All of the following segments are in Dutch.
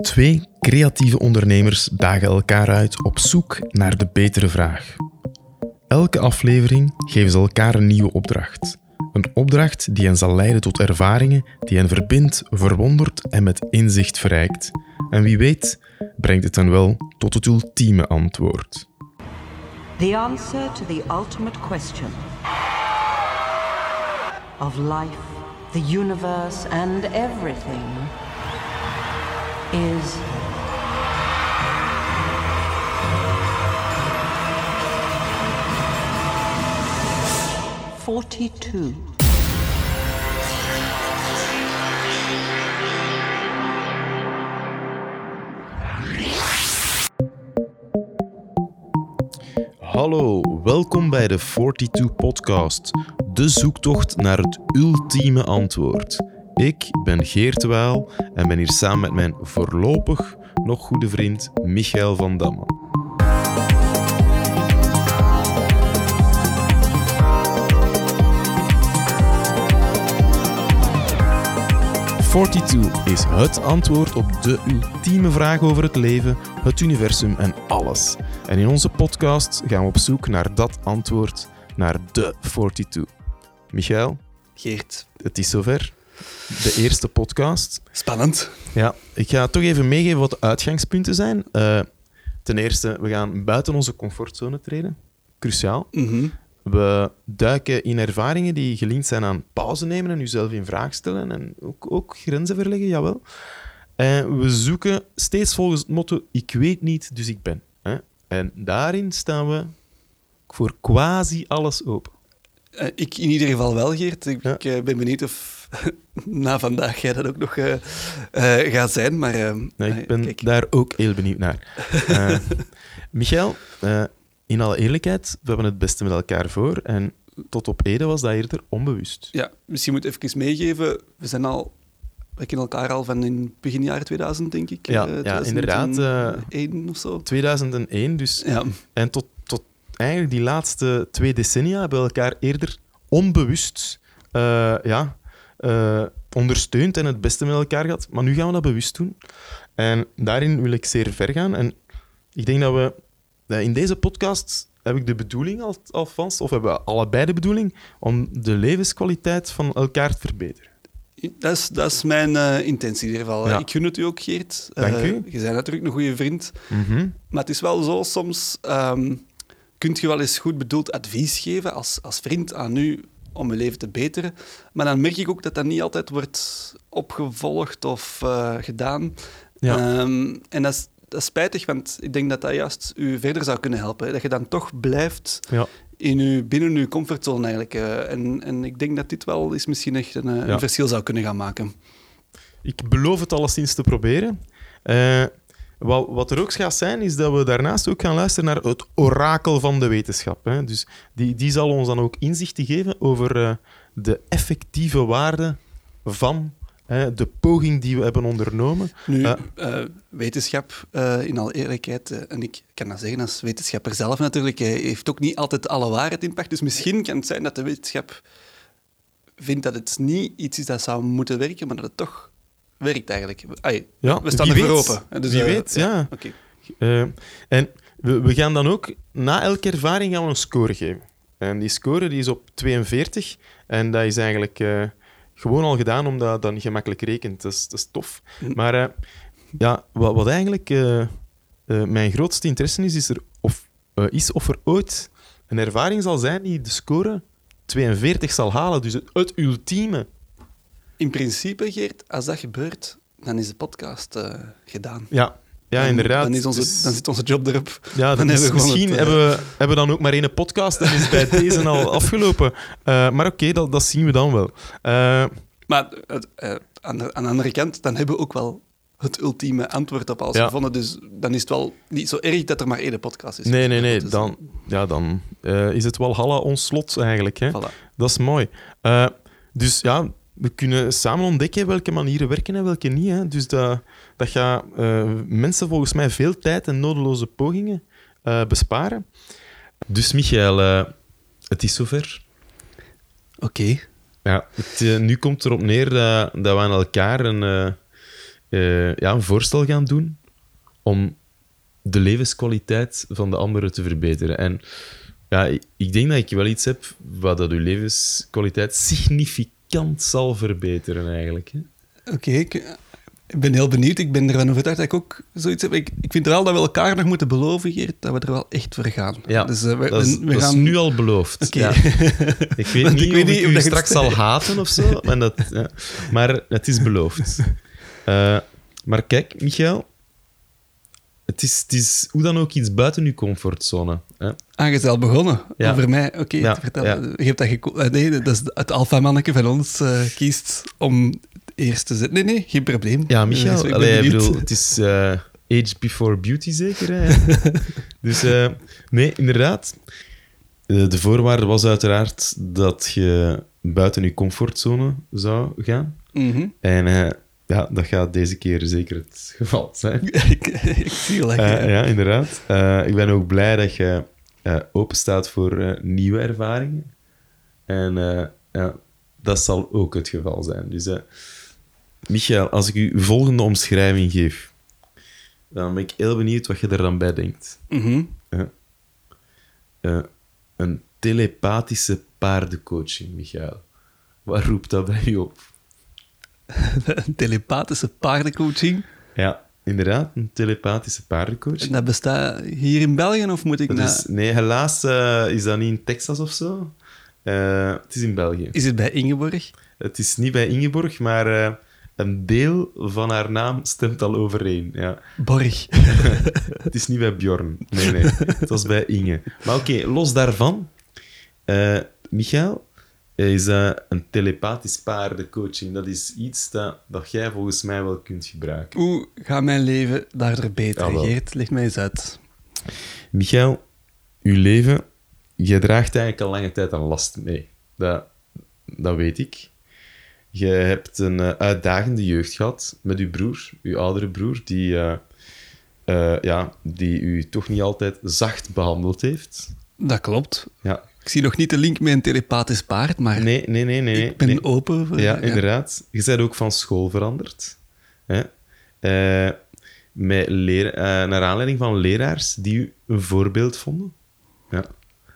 Twee creatieve ondernemers dagen elkaar uit op zoek naar de betere vraag. Elke aflevering geven ze elkaar een nieuwe opdracht. Een opdracht die hen zal leiden tot ervaringen die hen verbindt, verwondert en met inzicht verrijkt. En wie weet, brengt het hen wel tot het ultieme antwoord. The answer to the ultimate question of life, the universe, and everything is forty-two. Hallo, welkom bij de 42 Podcast, de zoektocht naar het ultieme antwoord. Ik ben Geert Waal en ben hier samen met mijn voorlopig nog goede vriend Michael van Damme. Forty-two is het antwoord op de ultieme vraag over het leven, het universum en alles. En in onze podcast gaan we op zoek naar dat antwoord, naar de 42. Michael, Geert, het is zover. De eerste podcast. spannend. Ja, ik ga toch even meegeven wat de uitgangspunten zijn. Eh, ten eerste, we gaan buiten onze comfortzone treden. Cruciaal. Mhm. We duiken in ervaringen die gelinkt zijn aan pauze nemen en jezelf in vraag stellen en ook, ook grenzen verleggen, jawel. En we zoeken steeds volgens het motto: ik weet niet, dus ik ben. En daarin staan we voor quasi alles open. Eh, ik in ieder geval wel, Geert. Ik, Ja. eh, ben benieuwd of na vandaag jij dat ook nog eh, gaat zijn. Maar Nee, ik ben kijk, daar ook heel benieuwd naar. Michael, in alle eerlijkheid, we hebben het beste met elkaar voor. En tot op heden was dat eerder onbewust. ja, misschien moet ik even meegeven. We zijn al... We kennen elkaar al van in begin jaren 2000, denk ik. Ja, ja, inderdaad, eh, 2001 of zo. 2001, dus. Ja, En tot eigenlijk die laatste twee decennia hebben we elkaar eerder onbewust eh, ja, eh, ondersteund en het beste met elkaar gehad. Maar nu gaan we dat bewust doen. En daarin wil ik zeer ver gaan. En ik denk dat we dat in deze podcast heb ik de bedoeling al, alvast, of hebben we allebei de bedoeling, om de levenskwaliteit van elkaar te verbeteren. dat is, dat is mijn eh, intentie in ieder geval. Ja. Ik gun het u ook, Geert. Dank Eh, u. Je bent natuurlijk een goede vriend. Maar het is wel zo, soms ehm kunt je wel eens goed bedoeld advies geven als, als vriend aan u om je leven te beteren. Maar dan merk ik ook dat dat niet altijd wordt opgevolgd of eh, gedaan. Ja. Ehm, en dat is, dat is spijtig, want ik denk dat dat juist u verder zou kunnen helpen. hè. Dat je dan toch blijft Ja. in uw, binnen uw comfortzone eigenlijk. eh. en, en ik denk dat dit wel eens misschien echt een, eh, Ja. een verschil zou kunnen gaan maken. Ik beloof het alleszins te proberen. Eh, wat, wat er ook gaat zijn, is dat we daarnaast ook gaan luisteren naar het orakel van de wetenschap. Hè. Dus die, die zal ons dan ook inzichten geven over eh, de effectieve waarde van hè, de poging die we hebben ondernomen. Nu, Ja. eh, wetenschap, eh, in alle eerlijkheid, eh, en ik kan dat zeggen als wetenschapper zelf natuurlijk, eh, heeft ook niet altijd alle waarheid in pacht. Dus misschien kan het zijn dat de wetenschap vindt dat het niet iets is dat zou moeten werken, maar dat het toch werkt eigenlijk. Ai, Ja, we staan ervoor weet. open. Dus, Wie eh, weet, ja. Oké. Eh, en we, we gaan dan ook, na elke ervaring, gaan we een score geven. En die score die is op 42. En dat is eigenlijk eh, gewoon al gedaan, omdat dat niet gemakkelijk rekent. Dat is, dat is tof. Maar eh, ja, wat, wat eigenlijk mijn grootste interesse is, is, er of, is of er ooit een ervaring zal zijn die de score 42 zal halen. Dus het, het ultieme. In principe, Geert, als dat gebeurt, dan is de podcast eh, gedaan. Ja, ja inderdaad. Dan, is onze, Dus- dan zit onze job erop. Ja, Dan hebben we misschien het, eh, hebben, we, hebben we dan ook maar één podcast en is bij deze al afgelopen. Eh, maar oké, dat, dat zien we dan wel. Maar aan, de, aan de andere kant, dan hebben we ook wel het ultieme antwoord op alles Ja. gevonden. Dus dan is het wel niet zo erg dat er maar één podcast is. nee, nee, nee. Dan, ja, dan is het wel Halla ons slot eigenlijk. Hè? Voilà. Dat is mooi. Dus ja, we kunnen samen ontdekken welke manieren werken en welke niet. Hè? Dus dat, dat gaat eh, mensen volgens mij veel tijd en nodeloze pogingen eh, besparen. Dus Michael, eh, het is zover. Oké. Ja, het, nu komt erop neer dat, dat we aan elkaar een, ja, een voorstel gaan doen om de levenskwaliteit van de anderen te verbeteren. En ja, ik- ik denk dat ik wel iets heb wat dat uw levenskwaliteit significant zal verbeteren, eigenlijk. Oké, ik, ik ben heel benieuwd. Ik ben ervan overtuigd dat ik ook zoiets heb. Ik, ik vind wel dat we elkaar nog moeten beloven, Geert, dat we er wel echt voor gaan. Ja, dus, eh, we, dat, is, we dat is gaan... nu al beloofd. Oké. Ja. Ik weet Want niet ik weet of niet ik of u straks zal haten of zo, en dat, ja. maar het is beloofd. Eh, maar kijk, Michael, het is, het is hoe dan ook iets buiten uw comfortzone. Hè? Ah, je al begonnen Ja. over mij. Oké, Ja, vertellen. ja. Je hebt dat eh, Nee, dat is het alfamanneke van ons eh, kiest om het eerst te zetten. Nee, nee, geen probleem. Ja, Eh, Michael, allee, ik bedoel, het is eh, age before beauty zeker. Hè? dus eh, nee, inderdaad. Eh, de voorwaarde was uiteraard dat je buiten je comfortzone zou gaan. Mhm. En eh, ja, dat gaat deze keer zeker het geval zijn. ik, ik zie al. Eh, ja, inderdaad. Eh, ik ben ook blij dat je eh open staat voor nieuwe ervaringen. En ja, dat zal ook het geval zijn. Dus, Michael, als ik u volgende omschrijving geef, dan ben ik heel benieuwd wat je er dan bij denkt. Mhm. Een telepathische paardencoaching, Michael. Wat roept dat bij u op? Een telepathische paardencoaching. Ja, inderdaad, een telepathische paardencoaching. En dat bestaat hier in België, of moet ik Dat naar... is, nee, helaas eh, is dat niet in Texas of zo. Eh, het is in België. Is het bij Ingeborg? Het is niet bij Ingeborg, maar eh, een deel van haar naam stemt al overeen. Ja. Borg. Het is niet bij Bjorn. Nee, nee. Het was bij Inge. Maar oké, los daarvan. Michael, is eh, een telepathisch paardencoaching. Dat is iets dat, dat jij volgens mij wel kunt gebruiken. Hoe gaat mijn leven daardoor beter. Geert? Leg mij eens uit. Michael, uw leven, jij draagt eigenlijk al lange tijd een last mee. Dat, dat weet ik. Je hebt een eh, uitdagende jeugd gehad met uw broer, uw oudere broer, die, eh, ja, die u toch niet altijd zacht behandeld heeft. Dat klopt. Ja. Ik zie nog niet de link met een telepathisch paard, maar Nee, nee, nee, nee. ik ben nee. open. voor- Ja, inderdaad. Je bent ook van school veranderd. Hè? Eh, met leer, eh, naar aanleiding van leraars die u een voorbeeld vonden. Ja.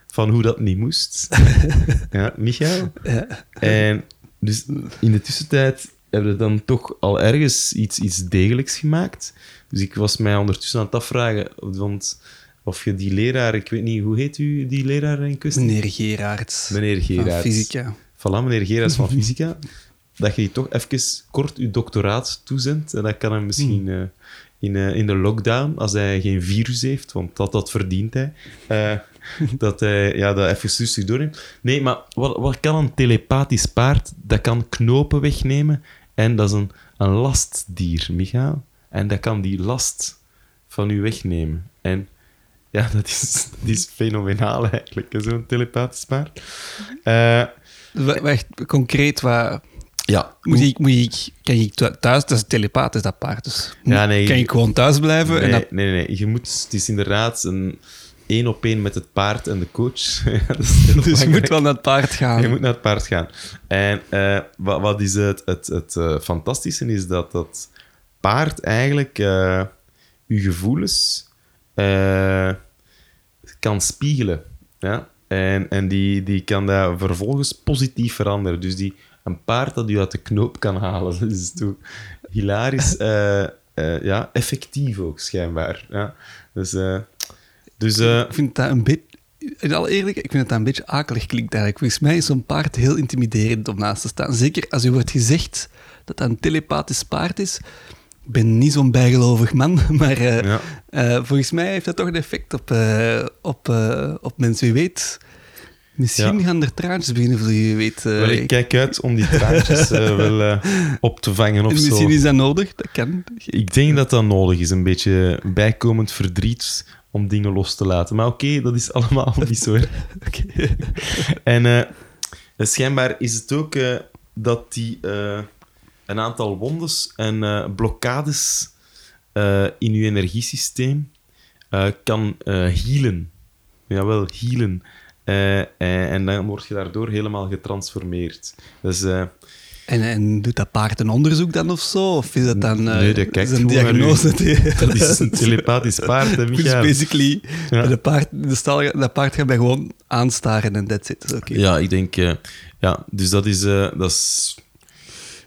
Van hoe dat niet moest. ja, Michael. Ja. En dus in de tussentijd hebben we dan toch al ergens iets, iets degelijks gemaakt. Dus ik was mij ondertussen aan het afvragen want of je die leraar... Ik weet niet, hoe heet u die leraar in kwestie? Meneer Gerards. Meneer Van Gerards. fysica. Voilà, meneer Gerards van Fysica. dat je die toch even kort uw doctoraat toezendt. En dat kan hem misschien eh, in, eh, in de lockdown, als hij geen virus heeft, want dat, dat verdient hij, eh, dat hij ja, dat even rustig doorneemt. Nee, maar wat, wat kan een telepathisch paard? Dat kan knopen wegnemen. En dat is een, een lastdier, Michael. En dat kan die last van u wegnemen. En ja, dat is, die is fenomenaal eigenlijk, zo'n telepathisch paard. Eh, Wa- Wacht, concreet, wat... ja, Moet ik, moet ik, kan ik thu- thuis, dat is telepaat, is dat paard. Dus Ja, nee, kan je- ik gewoon thuis blijven? Nee, en dat, nee, nee, Je moet, het is inderdaad een één op één met het paard en de coach. Dus je moet wel naar het paard gaan. Je moet naar het paard gaan. En eh, wat, wat is het, het, het eh, fantastische is dat dat paard eigenlijk eh uw gevoelens eh, kan spiegelen. Ja? En, en die, die kan dat vervolgens positief veranderen. Dus die, een paard dat u uit de knoop kan halen, dat is toch hilarisch eh, eh, ja, effectief ook, schijnbaar. Ja? Dus, eh, dus Ik vind dat een beetje... In alle eerlijkheid, ik vind dat dat een beetje akelig klinkt eigenlijk. Volgens mij is zo'n paard heel intimiderend om naast te staan. Zeker als u wordt gezegd dat dat een telepathisch paard is. Ik ben niet zo'n bijgelovig man, maar eh, Ja. eh, volgens mij heeft dat toch een effect op, eh, op, op mensen. Wie weet, misschien Ja. gaan er traantjes beginnen voor wie weet. wel, ik kijk uit om die traantjes wel op te vangen of en zo. misschien is dat nodig, dat kan. Ik denk dat dat nodig is, een beetje bijkomend verdriet om dingen los te laten. Maar oké, dat is allemaal niet zo. En schijnbaar is het ook dat die een aantal wondes en eh, blokkades eh, in uw energiesysteem eh, kan healen. Jawel, healen. En dan word je daardoor helemaal getransformeerd. Dus En, en doet dat paard een onderzoek dan of zo? Of is dat dan Nee, dat kijkt is een diagnose? Dat is een telepathisch paard, hè, Dus basically, Ja. de paard, de stal, dat paard gaat mij gewoon aanstaren en that's it. Dat is oké. Ja, ik denk... ja, dus dat is... dat, is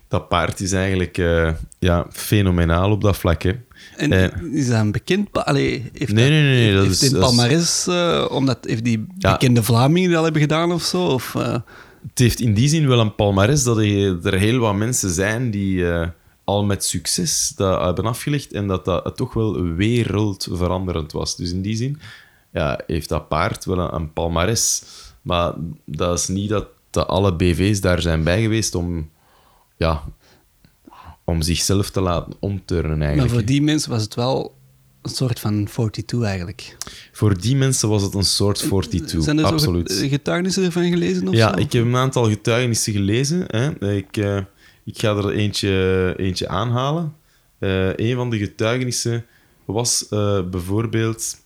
dat paard is eigenlijk eh, ja, fenomenaal op dat vlak, hè. En Eh. is dat een bekend... pa- Allee, heeft Nee, dat, nee, nee, nee, dat heeft dat is- Palmares, eh, omdat heeft die Ja. bekende Vlamingen dat hebben gedaan of zo? Of, Het heeft in die zin wel een palmares dat er heel wat mensen zijn die al met succes dat hebben afgelegd en dat dat toch wel wereldveranderend was. Dus in die zin ja, heeft dat paard wel een, een palmares. Maar dat is niet dat, dat alle BV's daar zijn bij geweest om, ja, om zichzelf te laten omturnen maar eigenlijk. voor die mensen was het wel een soort van 42 eigenlijk. Voor die mensen was het een soort 42, Zijn er absoluut. getuigenissen ervan gelezen of Ja, zo? ik heb een aantal getuigenissen gelezen. Hè. Ik, eh, ik ga er eentje, eentje aanhalen. Eh een van de getuigenissen was eh, bijvoorbeeld...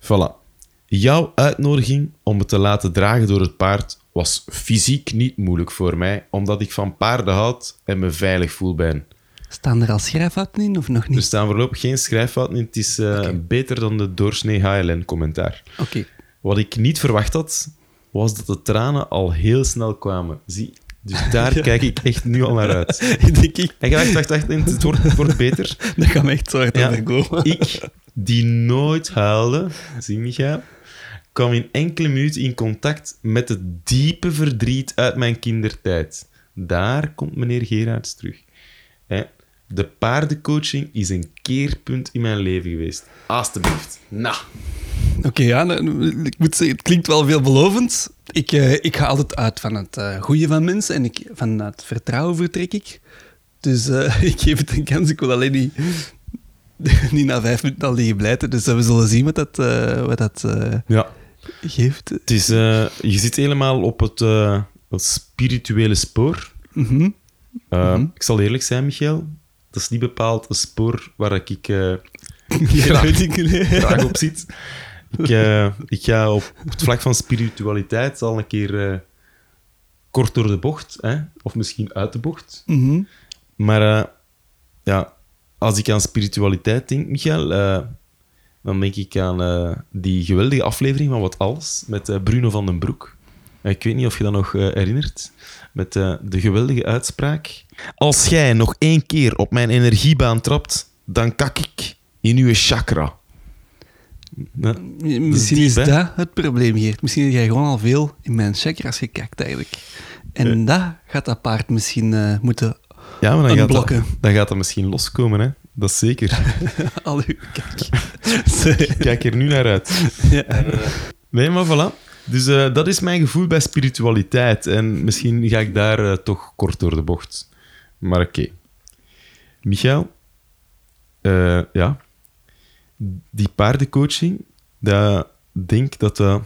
Voilà. Jouw uitnodiging om me te laten dragen door het paard was fysiek niet moeilijk voor mij, omdat ik van paarden houd en me veilig voel bij hen. Staan er al schrijffouten in of nog Er niet? staan voorlopig geen schrijffouten in. Het is eh, beter dan de doorsnee HLN-commentaar. Oké. Wat ik niet verwacht had, was dat de tranen al heel snel kwamen. Zie, dus daar kijk ik echt nu al naar uit. Ik denk ik, En wacht, wacht, wacht, het wordt, het wordt beter. dat gaat me echt zo hard Ja. Ik, die nooit huilde, zie Michael, kwam in enkele minuten in contact met het diepe verdriet uit mijn kindertijd. Daar komt meneer Gerards terug. De paardencoaching is een keerpunt in mijn leven geweest. Alsjeblieft. Nou. Oké, ja, nou, ik moet zeggen, het klinkt wel veelbelovend. Ik, eh, ik ga altijd uit van het eh goede van mensen en ik, van het vertrouwen vertrek ik. Dus eh, ik geef het een kans. Ik wil alleen niet, niet na vijf minuten al liggen blijten. Dus we zullen zien wat dat, wat dat Ja. Geeft. Het is, eh, je zit helemaal op het, eh, het spirituele spoor. Mhm. Uh, Ik zal eerlijk zijn, Michael. Dat is niet bepaald een spoor waar ik eh, Graag. graag op zit. Ik, eh, ik ga op het vlak van spiritualiteit al een keer eh, kort door de bocht, hè? of misschien uit de bocht. Mhm. Maar eh, ja, als ik aan spiritualiteit denk, Michael, eh, dan denk ik aan eh, die geweldige aflevering van Wat Alles met eh, Bruno van den Broek. Eh, Ik weet niet of je dat nog herinnert. Met de geweldige uitspraak. Als jij nog één keer op mijn energiebaan trapt, dan kak ik in uw chakra. Ja, Misschien diep, is dat het probleem hier. Misschien heb jij gewoon al veel in mijn chakras gekakt eigenlijk. En dat gaat dat paard misschien moeten ja maar dan gaat, dat, dan gaat dat misschien loskomen, hè? Dat is zeker. al uw. Ik kijk er nu naar uit. Ja. Nee, maar voilà. Dus eh, dat is mijn gevoel bij spiritualiteit. En misschien ga ik daar eh, toch kort door de bocht. Maar oké. Michael, eh, ja. Die paardencoaching, dat denk dat dat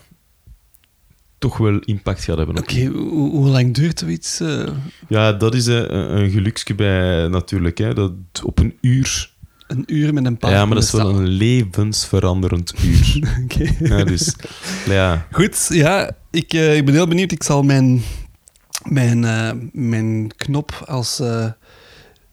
toch wel impact gaat hebben. op Oké, hoe, hoe lang duurt zoiets? eh? Ja, dat is eh, een, een geluksje bij natuurlijk. Hè. Dat op een uur. een uur met een paard? ja, maar dat is wel een levensveranderend uur. Oké. ja, dus ja. Goed, ja, ik, eh, ik ben heel benieuwd. Ik zal mijn, mijn, mijn knop als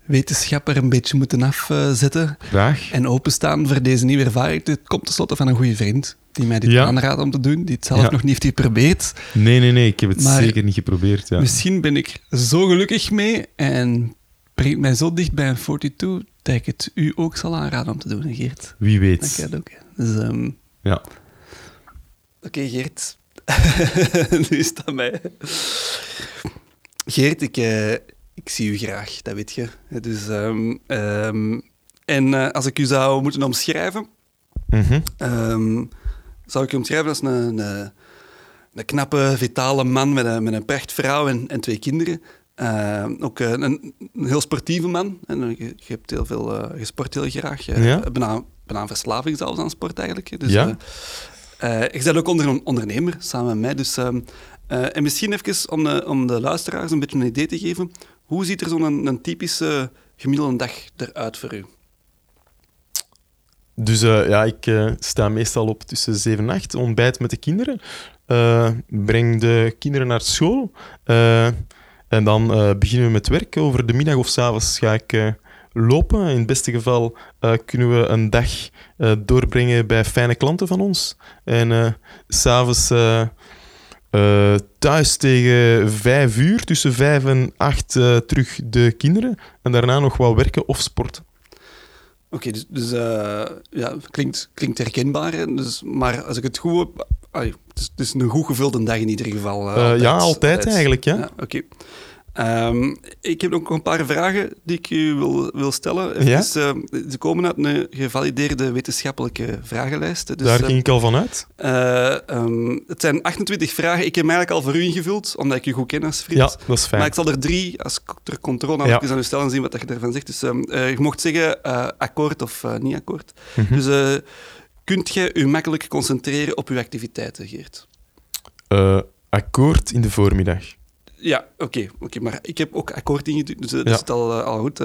wetenschapper een beetje moeten afzetten Graag. en openstaan voor deze nieuwe ervaring. Dit komt tenslotte van een goede vriend die mij dit Ja. aanraadt om te doen, die het zelf Ja. nog niet heeft geprobeerd. Nee, nee, nee. Ik heb het Maar zeker niet geprobeerd. Ja. Misschien ben ik zo gelukkig mee en brengt mij zo dicht bij een 42 dat ik het u ook zal aanraden om te doen, Geert. Wie Dat weet. gaat ook. Dus, ehm, Ja. Oké, Geert. nu is dat mij. Geert, ik, eh, ik zie u graag, dat weet je. Dus, ehm, ehm, en eh, als ik u zou moeten omschrijven, Mhm. ehm, zou ik u omschrijven als een, een, een knappe, vitale man met een, met een prachtvrouw en, en twee kinderen. Eh, ook eh, een, een heel sportieve man. En je, je hebt heel veel uh, gesport heel graag. Uh, Ja. bijna, bijna verslaving zelfs aan sport eigenlijk. Dus, Ja. je bent ook onder, ondernemer, samen met mij. Dus, en misschien even om de, om de luisteraars een beetje een idee te geven. Hoe ziet er zo'n een, typische gemiddelde dag eruit voor u? Dus uh, ja, ik uh, sta meestal op tussen 7 en 8, ontbijt met de kinderen, uh, breng de kinderen naar school. En dan eh, beginnen we met werk. Over de middag of s ga ik eh, lopen. In het beste geval eh, kunnen we een dag eh, doorbrengen bij fijne klanten van ons. En eh, s'avonds eh, thuis tegen vijf uur, tussen vijf en acht, eh, terug de kinderen. En daarna nog wat werken of sporten. Oké, dus, dus eh, ja, klinkt, klinkt herkenbaar. hè. Dus, maar als ik het goed heb... ai, het, is, het is een goed gevulde dag in ieder geval. ja, altijd eigenlijk, ja. Oké. Ehm, ik heb nog een paar vragen die ik u wil, wil stellen. Ja? Dus, eh, ze komen uit een gevalideerde wetenschappelijke vragenlijst. Dus, Daar eh, ging ik al van uit. eh, ehm, het zijn 28 vragen. Ik heb eigenlijk al voor u ingevuld, omdat ik u goed ken als vriend. Ja, dat is fijn. Maar ik zal er drie als ter controle Ja. ja. aan u stellen en zien wat je ervan zegt. Dus ehm, eh, je mocht zeggen akkoord of niet akkoord. Mhm. Dus kunt jij u makkelijk concentreren op uw activiteiten, Geert? Akkoord in de voormiddag. Ja, oké. oké, maar ik heb ook akkoord ingedrukt, dus dat Ja. is het al, eh, al goed.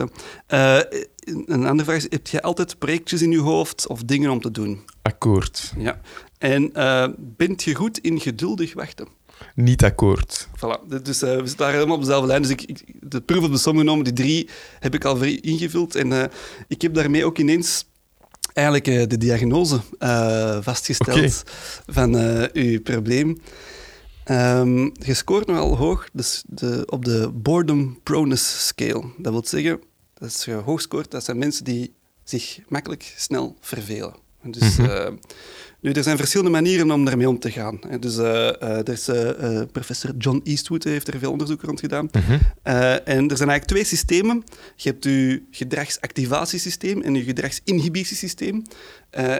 Eh, een andere vraag is, heb jij altijd projectjes in je hoofd of dingen om te doen? Akkoord. Ja. En eh, bent je goed in geduldig wachten? Niet akkoord. Voilà, dus eh, we zitten daar helemaal op dezelfde lijn. Dus ik, ik, de proef op de som genomen, die drie heb ik al ingevuld. En eh, ik heb daarmee ook ineens eigenlijk eh, de diagnose eh, vastgesteld van eh, uw probleem. Ehm, je scoort nogal hoog dus de, op de boredom proneness scale. Dat wil zeggen, als je hoog scoort, dat zijn mensen die zich makkelijk snel vervelen. Dus, Mhm. eh, nu, er zijn verschillende manieren om daarmee om te gaan. Dus, eh, eh, er is, professor John Eastwood heeft er veel onderzoek rond gedaan. Mhm. En er zijn eigenlijk twee systemen. Je hebt je gedragsactivatiesysteem en je gedragsinhibitiesysteem.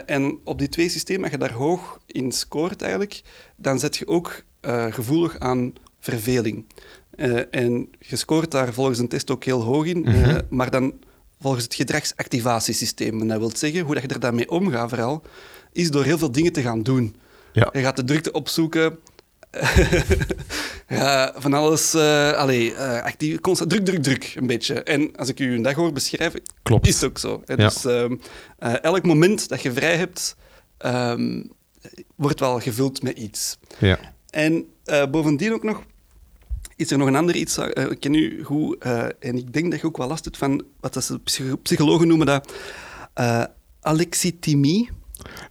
En op die twee systemen, als je daar hoog in scoort eigenlijk, dan zet je ook eh, gevoelig aan verveling. Eh, en je scoort daar volgens een test ook heel hoog in, eh, Mhm. maar dan volgens het gedragsactivatiesysteem. En dat wil zeggen, hoe dat je er daarmee omgaat vooral, is door heel veel dingen te gaan doen. Ja. Je gaat de drukte opzoeken. ja, van alles. eh allee, eh, actief, constant druk, druk, druk, een beetje. En als ik u een dag hoor beschrijven, Klopt. is het ook zo. Hè? Ja. Dus ehm, eh, elk moment dat je vrij hebt, ehm, wordt wel gevuld met iets. Ja. En eh, bovendien ook nog, is er nog een ander iets, eh, ik ken u goed, eh, en ik denk dat je ook wel last hebt van wat dat ze psycho- psychologen noemen dat alexithymie.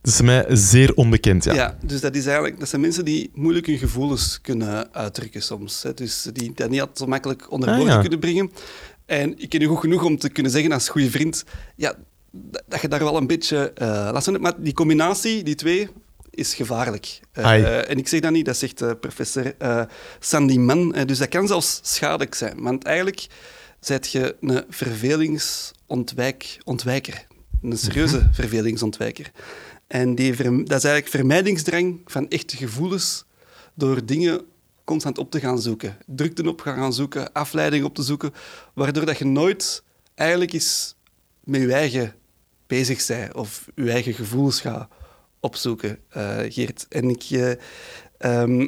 Dat is mij zeer onbekend, ja. Ja. dus dat, is eigenlijk, dat zijn mensen die moeilijk hun gevoelens kunnen uitdrukken soms. Hè. Dus die dat niet altijd zo makkelijk onder Ah, woorden ja. kunnen brengen. En ik ken u goed genoeg om te kunnen zeggen als goede vriend, ja, dat, dat je daar wel een beetje last van hebt. Maar die combinatie, die twee, is gevaarlijk. Eh, Ai. en ik zeg dat niet, dat zegt eh, professor eh, Sandy Mann. Eh, dus dat kan zelfs schadelijk zijn. Want eigenlijk zijt je een vervelingsontwijker. Een serieuze vervelingsontwijker. En die dat is eigenlijk vermijdingsdrang van echte gevoelens door dingen constant op te gaan zoeken. Drukte op gaan zoeken, afleiding op te zoeken, waardoor dat je nooit eigenlijk eens met je eigen bezig bent of je eigen gevoelens gaat opzoeken, eh, Geert. En ik, eh, ehm,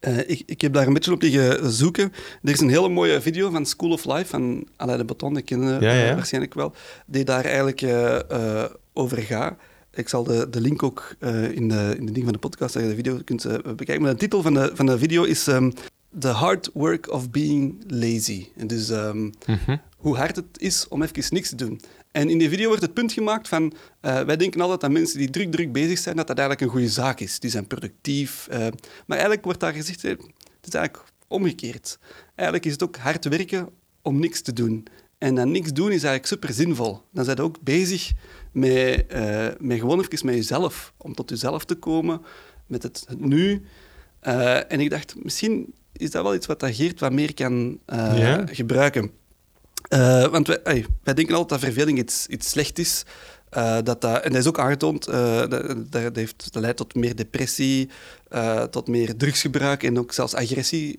eh, ik, ik heb daar een beetje op liggen zoeken. Er is een hele mooie video van School of Life van Alain de Botton, die kennen Ja, ja. waarschijnlijk wel, die daar eigenlijk eh, over gaat. Ik zal de, de link ook in, de, in de ding van de podcast, dat je de video kunt bekijken. Maar de titel van de, van de video is ehm, The Hard Work of Being Lazy. En dus ehm, Mhm. hoe hard het is om even niks te doen. En in die video wordt het punt gemaakt van... eh, wij denken altijd dat mensen die druk, druk bezig zijn, dat dat eigenlijk een goede zaak is. Die zijn productief. eh, maar eigenlijk wordt daar gezegd, het is eigenlijk omgekeerd. Eigenlijk is het ook hard werken om niks te doen. En dat niks doen is eigenlijk super zinvol. Dan zijn je ook bezig met, eh, met gewoon even met jezelf. Om tot jezelf te komen, met het, het nu. En ik dacht, misschien is dat wel iets wat dat Geert wat meer kan Ja. gebruiken. Eh, want wij, wij denken altijd dat verveling iets, iets slecht is. Eh, dat dat, en dat is ook aangetoond. eh, dat, dat, heeft, dat leidt tot meer depressie, tot meer drugsgebruik en ook zelfs agressie.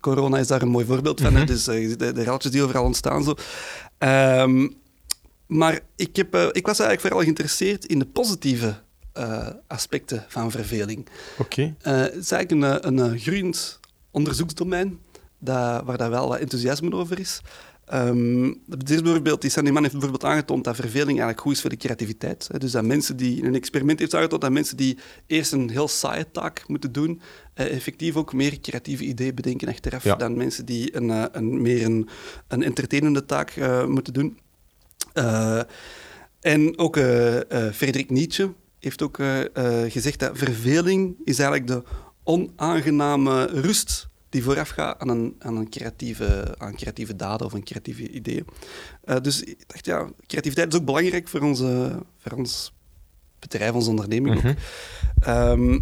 Corona is daar een mooi voorbeeld van. Mhm. Dus de, de raaltjes die overal ontstaan. Zo. Ehm, maar ik, heb, ik was eigenlijk vooral geïnteresseerd in de positieve aspecten van verveling. Oké. Het is eigenlijk een, een, groeiend onderzoeksdomein dat, waar daar wel wat enthousiasme over is. Ehm, dit is bijvoorbeeld, die Sandy Man heeft bijvoorbeeld aangetoond dat verveling eigenlijk goed is voor de creativiteit. Dus dat mensen die, in een experiment heeft aangetoond dat mensen die eerst een heel saaie taak moeten doen, eh, effectief ook meer creatieve ideeën bedenken achteraf Ja. dan mensen die een, eh, een, meer een, een entertainende taak eh, moeten doen. En ook Frederik Nietzsche heeft ook gezegd dat verveling is eigenlijk de onaangename rust die voorafgaat aan een, aan een creatieve, aan creatieve daden of een creatieve ideeën. Eh, dus ik dacht, ja, creativiteit is ook belangrijk voor, onze, voor ons bedrijf, onze onderneming ook. Mhm. Ehm,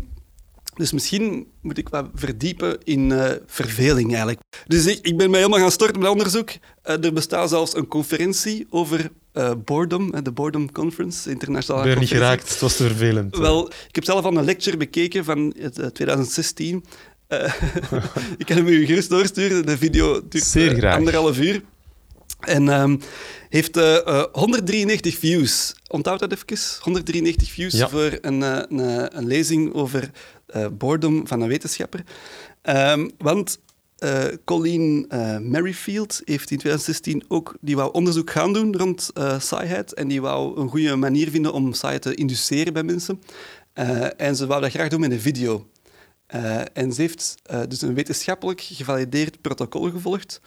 dus misschien moet ik wat verdiepen in eh, verveling eigenlijk. Dus ik, ik ben mij helemaal gaan storten met onderzoek. Eh, er bestaat zelfs een conferentie over eh, boredom, de Boredom Conference, internationale Ik ben niet geraakt, het was te vervelend. Wel, ik heb zelf al een lecture bekeken van het, eh, 2016. Eh, ik kan hem u gerust doorsturen. De video duurt eh, anderhalf uur. En ehm, heeft eh, eh, 193 views. Onthoud dat even. 193 views Ja. voor een, een, een lezing over boredom van een wetenschapper. Ehm, want eh, Colleen Merrifield heeft in 2016 ook die wou onderzoek gaan doen rond eh, saaiheid. En die wou een goede manier vinden om saai te induceren bij mensen. En ze wou dat graag doen met een video. Eh, en ze heeft eh, dus een wetenschappelijk gevalideerd protocol gevolgd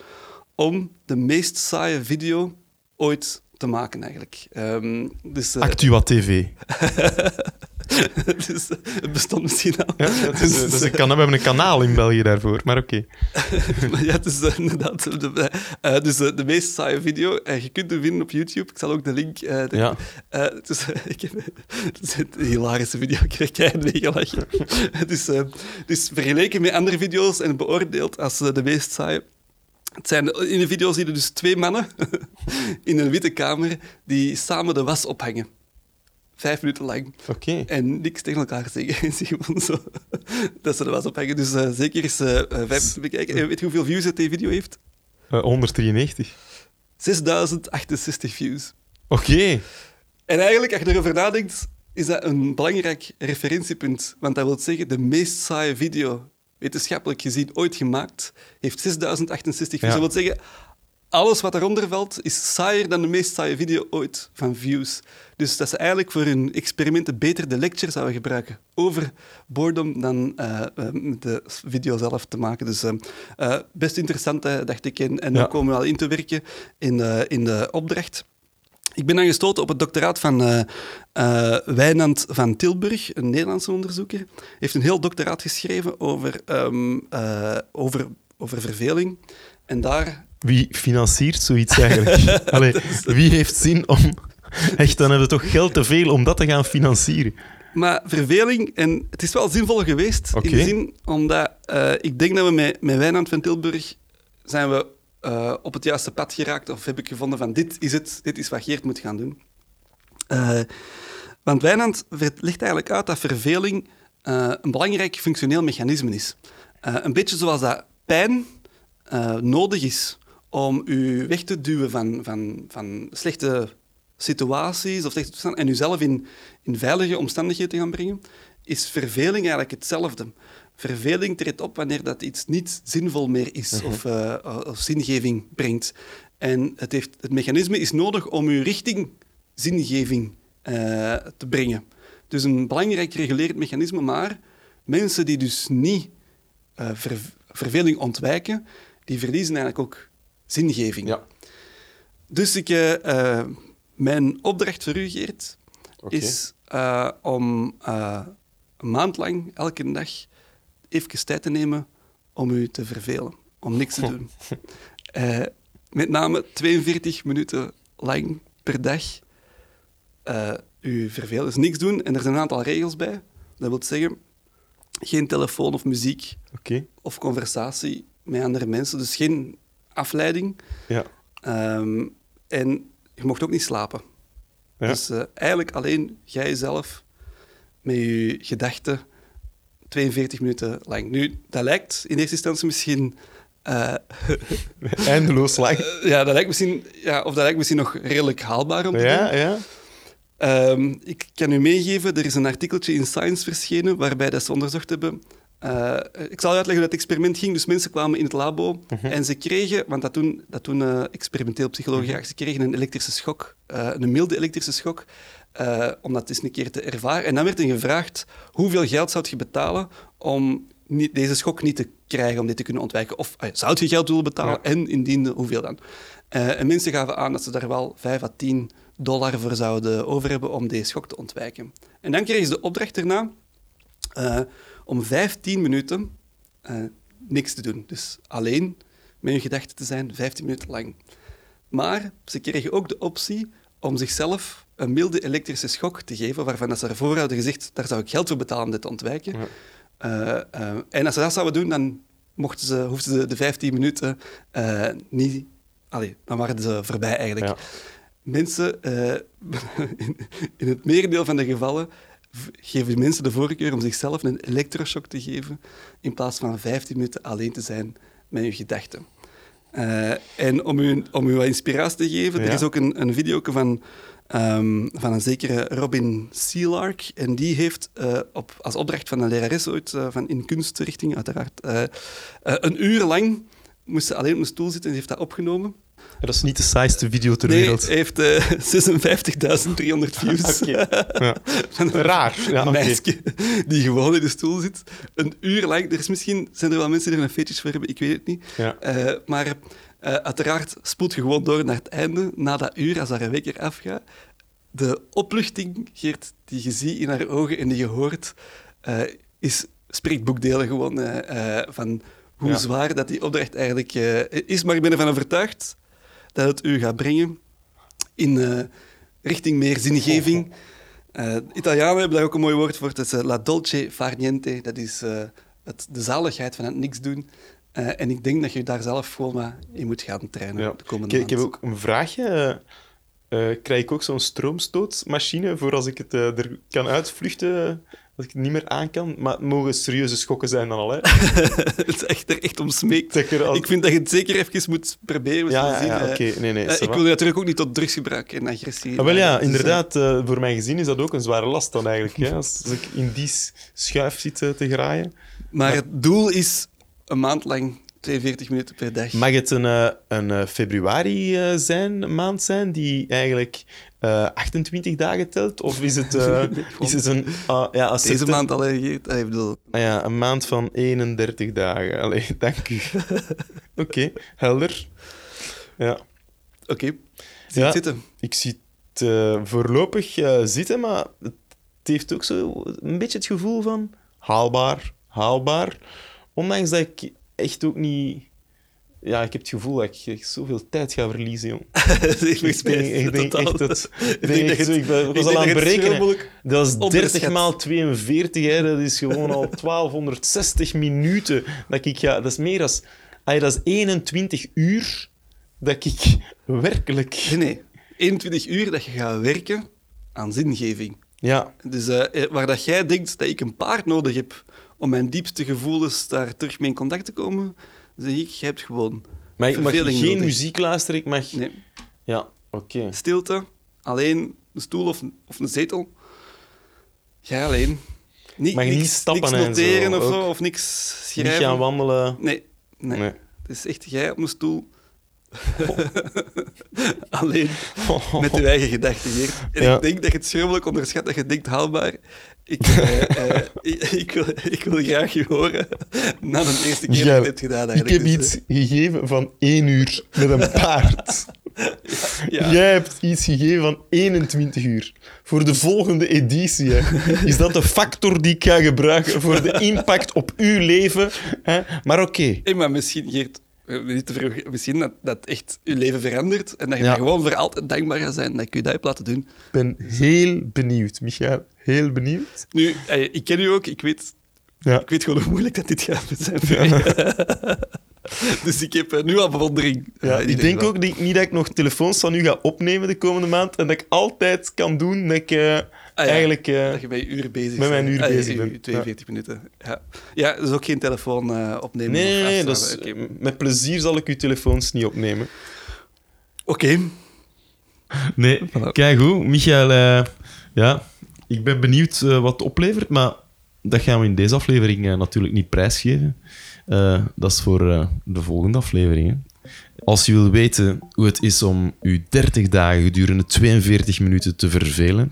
om de meest saaie video ooit te maken, eigenlijk. Ehm, dus, eh, Actua TV. dus, eh, het bestond misschien al. Ja, is, is een kan- we hebben een kanaal in België daarvoor, maar oké. Maar ja, het is eh, inderdaad de, eh, dus, eh, de meest saaie video. Eh, je kunt hem vinden op YouTube. Ik zal ook de link... eh, de- Ja. eh, is, ik heb, het is een hilarische video. Ik keihard meegelachen. het is eh, dus vergeleken met andere video's en beoordeeld als eh, de meest saaie. Het zijn, in de video zie je dus twee mannen in een witte kamer die samen de was ophangen. Vijf minuten lang. Oké. En niks tegen elkaar zeggen. Zo dat ze er was ophangen. Dus eh, zeker eens eh, eh, vijf minuten bekijken. En weet je hoeveel views het die video heeft? Eh, 193. 6068 views. Oké. En eigenlijk, als je erover nadenkt, is dat een belangrijk referentiepunt. Want dat wil zeggen, de meest saaie video, wetenschappelijk gezien, ooit gemaakt, heeft 6068 views. Ja. Dat wil zeggen, alles wat eronder valt, is saaier dan de meest saaie video ooit van views. Dus dat ze eigenlijk voor hun experimenten beter de lecture zouden gebruiken over boredom dan eh, eh, met de video zelf te maken. Dus eh, eh, best interessant, eh, dacht ik. En, en Ja. nu komen we al in te werken in, eh, in de opdracht. Ik ben dan gestoten op het doctoraat van eh eh, Wijnand van Tilburg, een Nederlandse onderzoeker. Hij heeft een heel doctoraat geschreven over, ehm, eh, over, over verveling. En daar Wie financiert zoiets eigenlijk? Allee, wie heeft zin om... Echt, dan hebben we toch geld te veel om dat te gaan financieren. Maar verveling, en het is wel zinvol geweest, in de zin omdat eh, ik denk dat we met, met Wijnand van Tilburg zijn we eh, op het juiste pad geraakt, of heb ik gevonden van dit is het, dit is wat Geert moet gaan doen. Eh, want Wijnand legt eigenlijk uit dat verveling een belangrijk functioneel mechanisme is. Een beetje zoals dat pijn nodig is om u weg te duwen van, van, van slechte situaties of slechte toestanden en uzelf in, in veilige omstandigheden te gaan brengen, is verveling eigenlijk hetzelfde. Verveling treedt op wanneer dat iets niet zinvol meer is of, eh, of zingeving brengt. En het, heeft, het mechanisme is nodig om u richting zingeving eh, te brengen. Dus een belangrijk regulerend mechanisme, maar mensen die dus niet eh, ver- verveling ontwijken, die verliezen eigenlijk ook zingeving. Ja. Dus ik, eh, eh, mijn opdracht voor u, Geert, is eh, om eh, een maand lang, elke dag, even tijd te nemen om u te vervelen. Om niks te doen. Met name 42 minuten lang per dag u vervelen. Dus niks doen. En er zijn een aantal regels bij. Dat wil zeggen, geen telefoon of muziek of conversatie met andere mensen. Dus geen afleiding. Ja. Ehm, en je mocht ook niet slapen. Ja. Dus eh, eigenlijk alleen jij zelf met je gedachten 42 minuten lang. Nu, dat lijkt in eerste instantie misschien... eh, Eindeloos lang. ja, dat lijkt misschien, ja, of dat lijkt misschien nog redelijk haalbaar om te doen. Ja, ja. Ehm, ik kan u meegeven, er is een artikeltje in Science verschenen waarbij dat ze onderzocht hebben Eh, ik zal uitleggen hoe dat experiment ging. Dus mensen kwamen in het labo Mhm. en ze kregen, want dat doen, dat doen eh, experimenteel psychologen Mhm. graag, ze kregen een elektrische schok, eh, een milde elektrische schok, om dat eens een keer te ervaren. En dan werd hen gevraagd, hoeveel geld zou je betalen om niet, deze schok niet te krijgen, om dit te kunnen ontwijken? Of zou je geld willen betalen Ja. en indien, hoeveel dan? En mensen gaven aan dat ze daar wel 5 à 10 dollar voor zouden over hebben om deze schok te ontwijken. En dan kregen ze de opdracht erna eh, om 15 minuten eh, niks te doen. Dus alleen met hun gedachten te zijn, 15 minuten lang. Maar ze kregen ook de optie om zichzelf een milde elektrische schok te geven, waarvan dat ze ervoor hadden gezegd, daar zou ik geld voor betalen om dit te ontwijken. Ja. Eh, eh, en als ze dat zouden doen, dan mochten ze, hoefden ze de 15 minuten eh, niet... Allee, dan waren ze voorbij eigenlijk. Ja. Mensen, in, in het merendeel van de gevallen, geven mensen de voorkeur om zichzelf een elektroshock te geven, in plaats van 15 minuten alleen te zijn met hun gedachten. Eh, en om u, om u wat inspiratie te geven, Ja. er is ook een, een video van, ehm, van een zekere Robin Sealark. En die heeft eh, op, als opdracht van een lerares ooit, eh, van in kunstrichting uiteraard, een uur lang moest ze alleen op een stoel zitten en heeft dat opgenomen. Ja, dat is niet de saaiste video ter Nee, wereld. hij heeft eh 56.300 views. Oké. Ja. Een Raar. Ja, oké. meisje die gewoon in de stoel zit. Een uur lang. Er is misschien, zijn er wel mensen die er een fetish voor hebben, ik weet het niet. Ja. Eh, maar eh, uiteraard spoelt je gewoon door naar het einde, na dat uur, als daar een wekker afgaat. De opluchting, Geert, die je ziet in haar ogen en die je hoort, eh, is, spreekt boekdelen gewoon eh, eh, van hoe Ja. zwaar dat die opdracht eigenlijk eh, is. Maar ik ben ervan overtuigd dat het u gaat brengen in eh, richting meer zingeving. Eh Italianen hebben daar ook een mooi woord voor. Het is eh, la dolce far niente. Dat is het, de zaligheid van het niks doen. En ik denk dat je daar zelf gewoon maar in moet gaan trainen Ja. de komende Ik, ik heb ook een vraagje. Krijg ik ook zo'n stroomstootmachine voor als ik het er kan uitvluchten, als ik het niet meer aan kan? Maar het mogen serieuze schokken zijn dan al, hè? het is echt er echt om smeekt. Dat ik vind dat je het zeker even moet proberen. Ja, ja, ja, oké. Nee, nee. Eh, ik wil natuurlijk ook niet tot drugsgebruik en agressie. Ah, wel ja, Dus, inderdaad. eh, voor mijn gezin is dat ook een zware last dan eigenlijk. Hè? Als, als ik in die schuif zit eh, te graaien. maar het doel is een maand lang 42 minuten per dag. Mag het een, een februari zijn, maand zijn, die eigenlijk eh, 28 dagen telt? Of is het, eh, is het een... ah, ja, als Deze maand al, hè, Geert. Ah, ik bedoel, Ah ja, een maand van 31 dagen. Allee, dank u. Oké, helder. Ja. oké. Zie Ja. het zitten. Ik zie het eh, voorlopig eh, zitten, maar het heeft ook zo een beetje het gevoel van haalbaar, haalbaar. Ondanks dat ik echt ook niet... Ja, ik heb het gevoel dat ik zoveel tijd ga verliezen, jong. ik Ik denk, ik denk echt dat... Ik, denk echt ik, ben- ik was al aan het berekenen. Dat is 30 onderschat. maal 42, hè. dat is gewoon al 1260 minuten. Dat, ik ga, dat is meer dan... Dat is 21 uur dat ik werkelijk... Nee, nee. 21 uur dat je gaat werken aan zingeving. Ja, Dus eh, waar dat jij denkt dat ik een paard nodig heb om mijn diepste gevoelens daar terug mee in contact te komen, zeg ik, jij hebt gewoon maar ik mag geen nodig. muziek luisteren. Ik mag... Nee, Ja, oké. stilte, alleen een stoel of, of een zetel. Jij alleen. Niet, Mag je niet stappen niks en zo, noteren of zo, of niks Niet schrijven. gaan wandelen. Nee, nee. Nee. Het is echt jij op een stoel. alleen met je eigen gedachten, Geert. En Ja. ik denk dat je het schromelijk onderschat dat je denkt haalbaar. Ik, eh, eh, ik, ik wil, ik wil graag je horen na de eerste keer dat je Ja, hebt gedaan. Ik eigenlijk. heb Dus, iets gegeven van 1 uur met een paard. ja. Jij hebt iets gegeven van 21 uur. Voor de volgende editie. Hè. Is dat de factor die ik ga gebruiken voor de impact op uw leven? Hè? Maar oké. Hey, maar misschien, Geert, niet te vroeg, misschien dat, dat echt je leven verandert en dat je Ja. daar gewoon voor altijd dankbaar gaat zijn dat ik je dat heb laten doen. Ik ben heel benieuwd, Michael. Heel benieuwd. Nu, ik ken u ook, ik weet, Ja. ik weet gewoon hoe moeilijk dat dit gaat zijn voor. Dus ik heb eh, nu al bewondering. eh, Ja, ik denk ook niet dat ik nog telefoons van u ga opnemen de komende maand en dat ik altijd kan doen dat ik eh, Ah, ja. eigenlijk... eh, Dat je bij je uur bezig Met mijn bent. uur Ah, bezig ben. 42 minuten. Ja. ja, dus ook geen telefoon eh, opnemen. nee, nee, Oké. Met plezier zal ik uw telefoons niet opnemen. Oké. Nee, kijk goed. Michael, eh, ja, ik ben benieuwd eh, wat het oplevert, maar dat gaan we in deze aflevering eh, natuurlijk niet prijsgeven. Eh, dat is voor eh, de volgende aflevering. hè. Als je wil weten hoe het is om je 30 dagen gedurende 42 minuten te vervelen,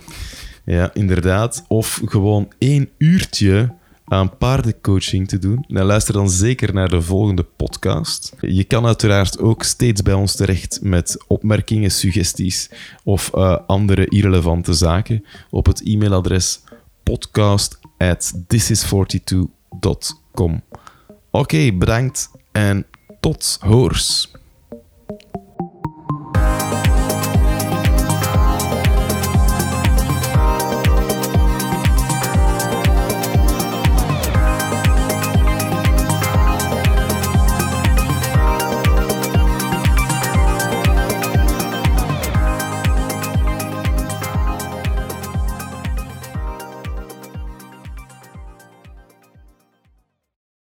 ja, inderdaad, of gewoon één uurtje aan paardencoaching te doen, dan luister dan zeker naar de volgende podcast. Je kan uiteraard ook steeds bij ons terecht met opmerkingen, suggesties of eh, andere irrelevante zaken op het e-mailadres podcast at thisis42.com. Oké, bedankt en tot hoors.